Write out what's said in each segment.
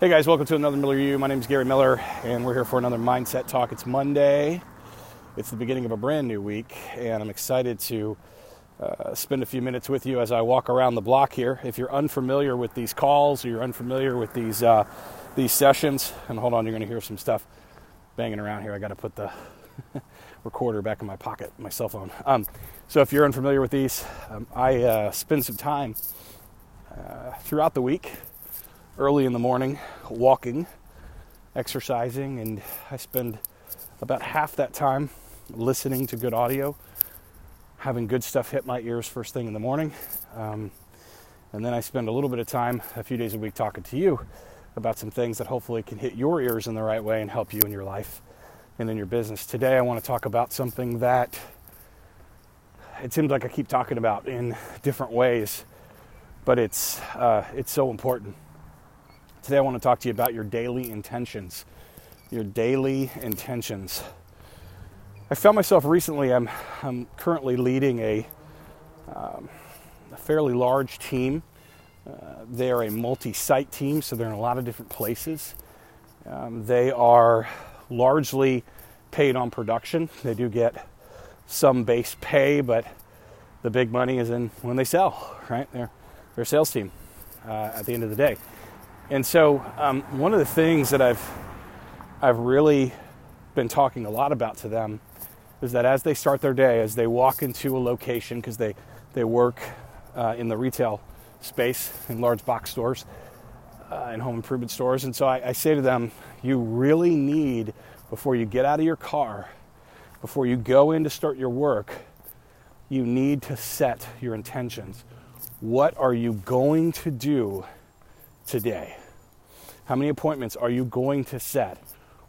Hey guys, welcome to another Miller U. My name is Gary Miller, and we're here for another Mindset Talk. It's Monday. It's the beginning of a brand new week, and I'm excited to uh, spend a few minutes with you as I walk around the block here. If you're unfamiliar with these calls or you're unfamiliar with these uh, these sessions, and hold on, you're going to hear some stuff banging around here. I got to put the recorder back in my pocket, my cell phone. Um, so if you're unfamiliar with these, um, I uh, spend some time uh, throughout the week early in the morning walking, exercising, and I spend about half that time listening to good audio, having good stuff hit my ears first thing in the morning. Um, and then I spend a little bit of time, a few days a week, talking to you about some things that hopefully can hit your ears in the right way and help you in your life and in your business. Today, I want to talk about something that it seems like I keep talking about in different ways, but it's uh, it's so important. Today, I want to talk to you about your daily intentions. Your daily intentions. I found myself recently, I'm, I'm currently leading a, um, a fairly large team. Uh, they are a multi site team, so they're in a lot of different places. Um, they are largely paid on production. They do get some base pay, but the big money is in when they sell, right? They're, they're a sales team uh, at the end of the day. And so, um, one of the things that I've I've really been talking a lot about to them is that as they start their day, as they walk into a location, because they they work uh, in the retail space in large box stores uh, and home improvement stores, and so I, I say to them, you really need before you get out of your car, before you go in to start your work, you need to set your intentions. What are you going to do today? How many appointments are you going to set?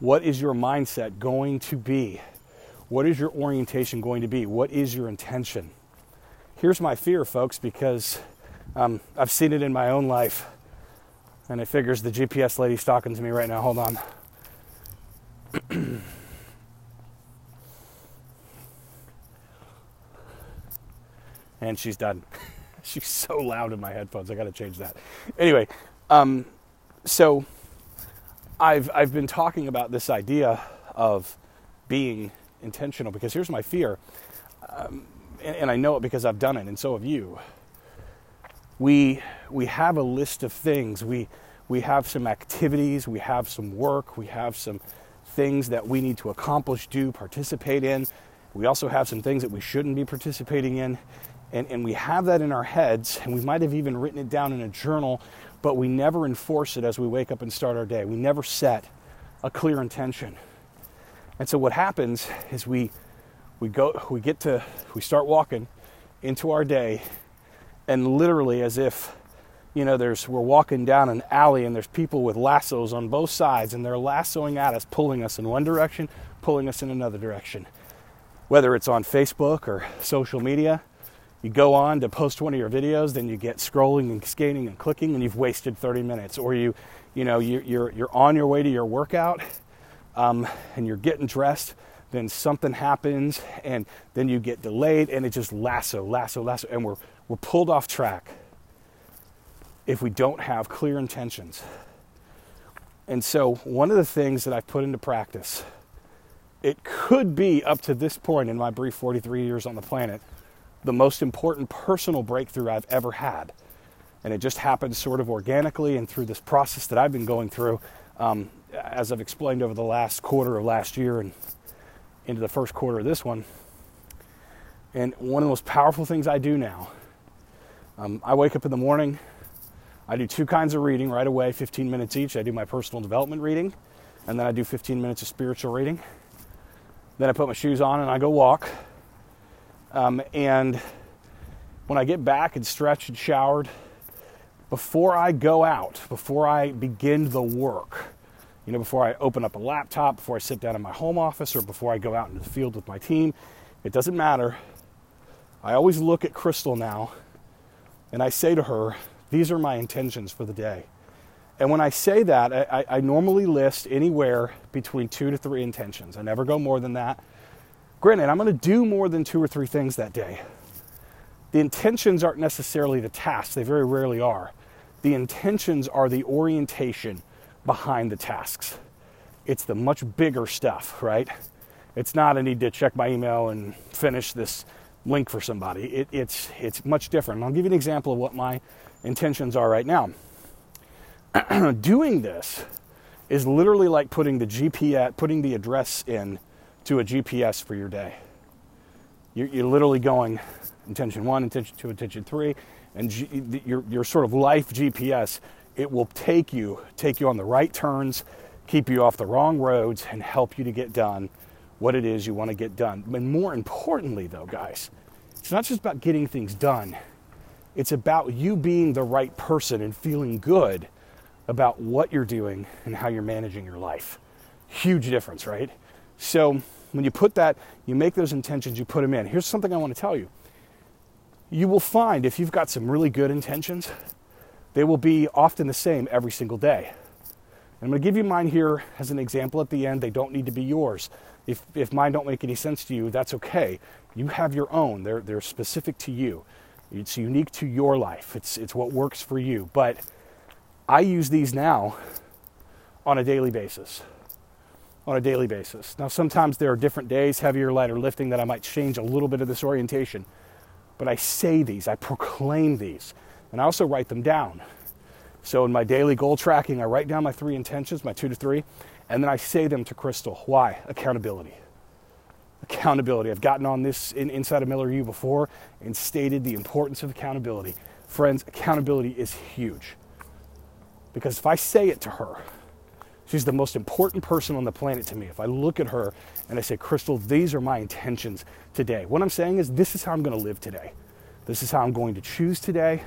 What is your mindset going to be? What is your orientation going to be? What is your intention? Here's my fear, folks, because um, I've seen it in my own life. And it figures the GPS lady's talking to me right now. Hold on. and she's done. she's so loud in my headphones. I got to change that. Anyway, um, so I've I've been talking about this idea of being intentional because here's my fear, um, and, and I know it because I've done it, and so have you. We we have a list of things. We we have some activities. We have some work. We have some things that we need to accomplish, do, participate in. We also have some things that we shouldn't be participating in. And, and we have that in our heads, and we might have even written it down in a journal but we never enforce it as we wake up and start our day. We never set a clear intention. And so what happens is we we go we get to we start walking into our day and literally as if you know there's we're walking down an alley and there's people with lassos on both sides and they're lassoing at us pulling us in one direction pulling us in another direction whether it's on Facebook or social media you go on to post one of your videos, then you get scrolling and scanning and clicking, and you've wasted 30 minutes. Or you, you know, you, you're you're on your way to your workout, um, and you're getting dressed. Then something happens, and then you get delayed, and it just lasso, lasso, lasso, and we're we're pulled off track if we don't have clear intentions. And so, one of the things that I've put into practice, it could be up to this point in my brief 43 years on the planet the most important personal breakthrough I've ever had. And it just happened sort of organically and through this process that I've been going through, um, as I've explained over the last quarter of last year and into the first quarter of this one. And one of the most powerful things I do now, um, I wake up in the morning, I do two kinds of reading right away, 15 minutes each. I do my personal development reading, and then I do 15 minutes of spiritual reading. Then I put my shoes on and I go walk. Um, and when I get back and stretched and showered, before I go out, before I begin the work, you know, before I open up a laptop, before I sit down in my home office, or before I go out into the field with my team, it doesn't matter. I always look at Crystal now and I say to her, These are my intentions for the day. And when I say that, I, I normally list anywhere between two to three intentions. I never go more than that. Granted, I'm going to do more than two or three things that day. The intentions aren't necessarily the tasks, they very rarely are. The intentions are the orientation, behind the tasks. It's the much bigger stuff, right? It's not I need to check my email and finish this link for somebody. It, it's it's much different. I'll give you an example of what my intentions are right now. Doing this is literally like putting the GPS, putting the address in to a GPS for your day. You're, you're literally going intention one, intention two, intention three, and G, your your sort of life GPS. It will take you take you on the right turns, keep you off the wrong roads, and help you to get done what it is you want to get done. And more importantly, though, guys, it's not just about getting things done. It's about you being the right person and feeling good about what you're doing and how you're managing your life. Huge difference, right? So when you put that, you make those intentions, you put them in. Here's something I want to tell you. You will find if you've got some really good intentions, they will be often the same every single day. I'm going to give you mine here as an example at the end. They don't need to be yours. If, if mine don't make any sense to you, that's okay. You have your own, they're, they're specific to you. It's unique to your life, it's, it's what works for you. But I use these now on a daily basis on a daily basis. Now, sometimes there are different days, heavier, lighter lifting, that I might change a little bit of this orientation. But I say these, I proclaim these, and I also write them down. So in my daily goal tracking, I write down my three intentions, my two to three, and then I say them to Crystal. Why? Accountability. Accountability. I've gotten on this in, inside of Miller U before and stated the importance of accountability. Friends, accountability is huge. Because if I say it to her, She's the most important person on the planet to me. If I look at her and I say, Crystal, these are my intentions today, what I'm saying is, this is how I'm going to live today. This is how I'm going to choose today.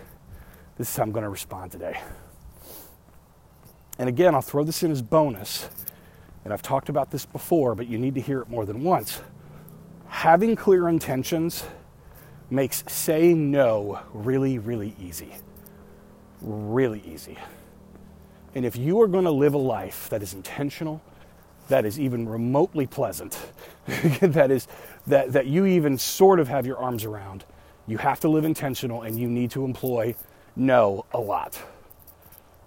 This is how I'm going to respond today. And again, I'll throw this in as bonus. And I've talked about this before, but you need to hear it more than once. Having clear intentions makes saying no really, really easy. Really easy. And if you are going to live a life that is intentional, that is even remotely pleasant, that is that, that you even sort of have your arms around, you have to live intentional and you need to employ no a lot.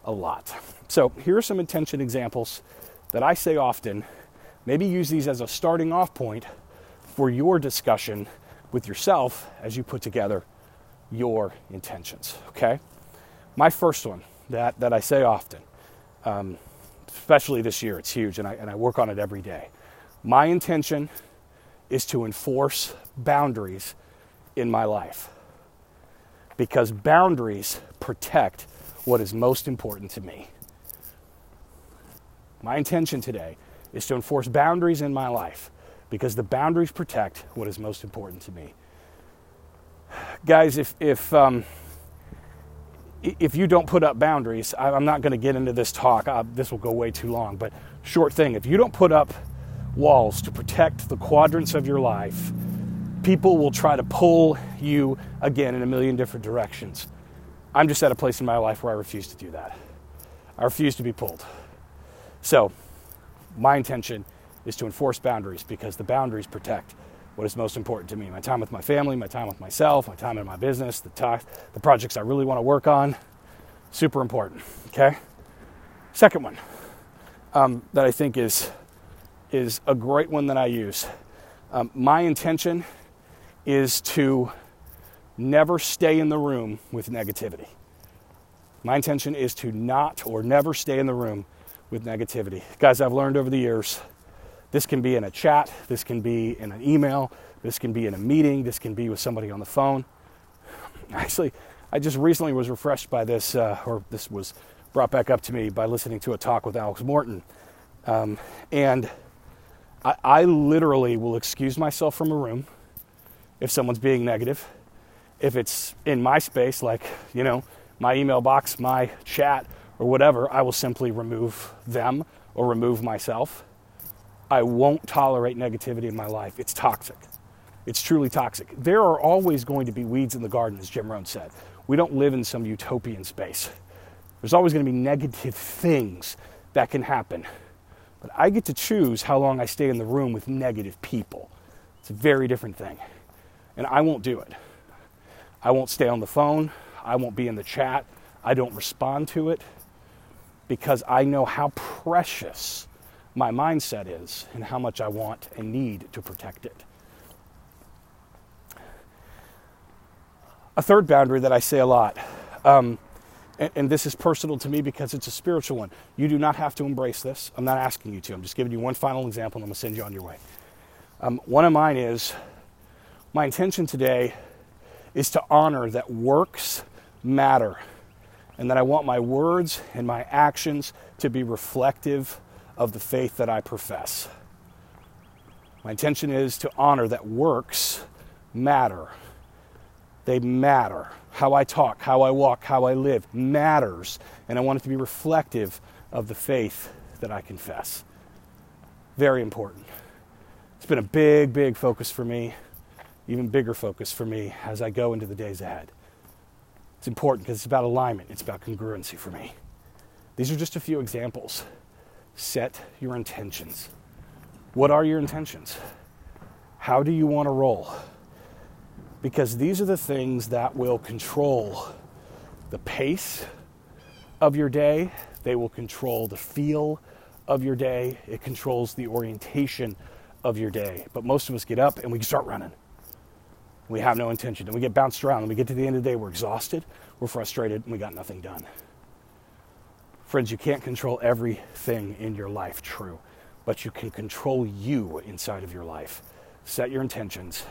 A lot. So here are some intention examples that I say often. Maybe use these as a starting off point for your discussion with yourself as you put together your intentions. Okay? My first one that, that I say often um, especially this year, it's huge, and I, and I work on it every day. My intention is to enforce boundaries in my life because boundaries protect what is most important to me. My intention today is to enforce boundaries in my life because the boundaries protect what is most important to me. Guys, if, if, um, if you don't put up boundaries, I'm not going to get into this talk. Uh, this will go way too long, but short thing. If you don't put up walls to protect the quadrants of your life, people will try to pull you again in a million different directions. I'm just at a place in my life where I refuse to do that. I refuse to be pulled. So, my intention is to enforce boundaries because the boundaries protect what is most important to me my time with my family, my time with myself, my time in my business, the, the projects I really want to work on. Super important. Okay? Second one um, that I think is, is a great one that I use. Um, my intention is to never stay in the room with negativity. My intention is to not or never stay in the room with negativity. Guys, I've learned over the years this can be in a chat, this can be in an email, this can be in a meeting, this can be with somebody on the phone. Actually, I just recently was refreshed by this, uh, or this was brought back up to me by listening to a talk with Alex Morton. Um, and I, I literally will excuse myself from a room if someone's being negative. If it's in my space, like, you know, my email box, my chat, or whatever, I will simply remove them or remove myself. I won't tolerate negativity in my life. It's toxic. It's truly toxic. There are always going to be weeds in the garden, as Jim Rohn said. We don't live in some utopian space. There's always going to be negative things that can happen. But I get to choose how long I stay in the room with negative people. It's a very different thing. And I won't do it. I won't stay on the phone. I won't be in the chat. I don't respond to it. because I know how precious my mindset is and how much I want and need to protect it. A third boundary that I say a lot, um, and, and, this is personal to me because it's a spiritual one. You do not have to embrace this. I'm not asking you to. I'm just giving you one final example and I'm going to send you on your way. Um, one of mine is my intention today is to honor that works matter and that I want my words and my actions to be reflective of the faith that I profess. My intention is to honor that works matter. They matter. How I talk, how I walk, how I live matters. And I want it to be reflective of the faith that I confess. Very important. It's been a big, big focus for me, even bigger focus for me as I go into the days ahead. It's important because it's about alignment, it's about congruency for me. These are just a few examples. Set your intentions. What are your intentions? How do you want to roll? Because these are the things that will control the pace of your day, they will control the feel of your day, it controls the orientation of your day. But most of us get up and we start running. We have no intention. And we get bounced around. And we get to the end of the day, we're exhausted, we're frustrated, and we got nothing done. Friends, you can't control everything in your life, true, but you can control you inside of your life. Set your intentions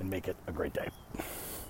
and make it a great day.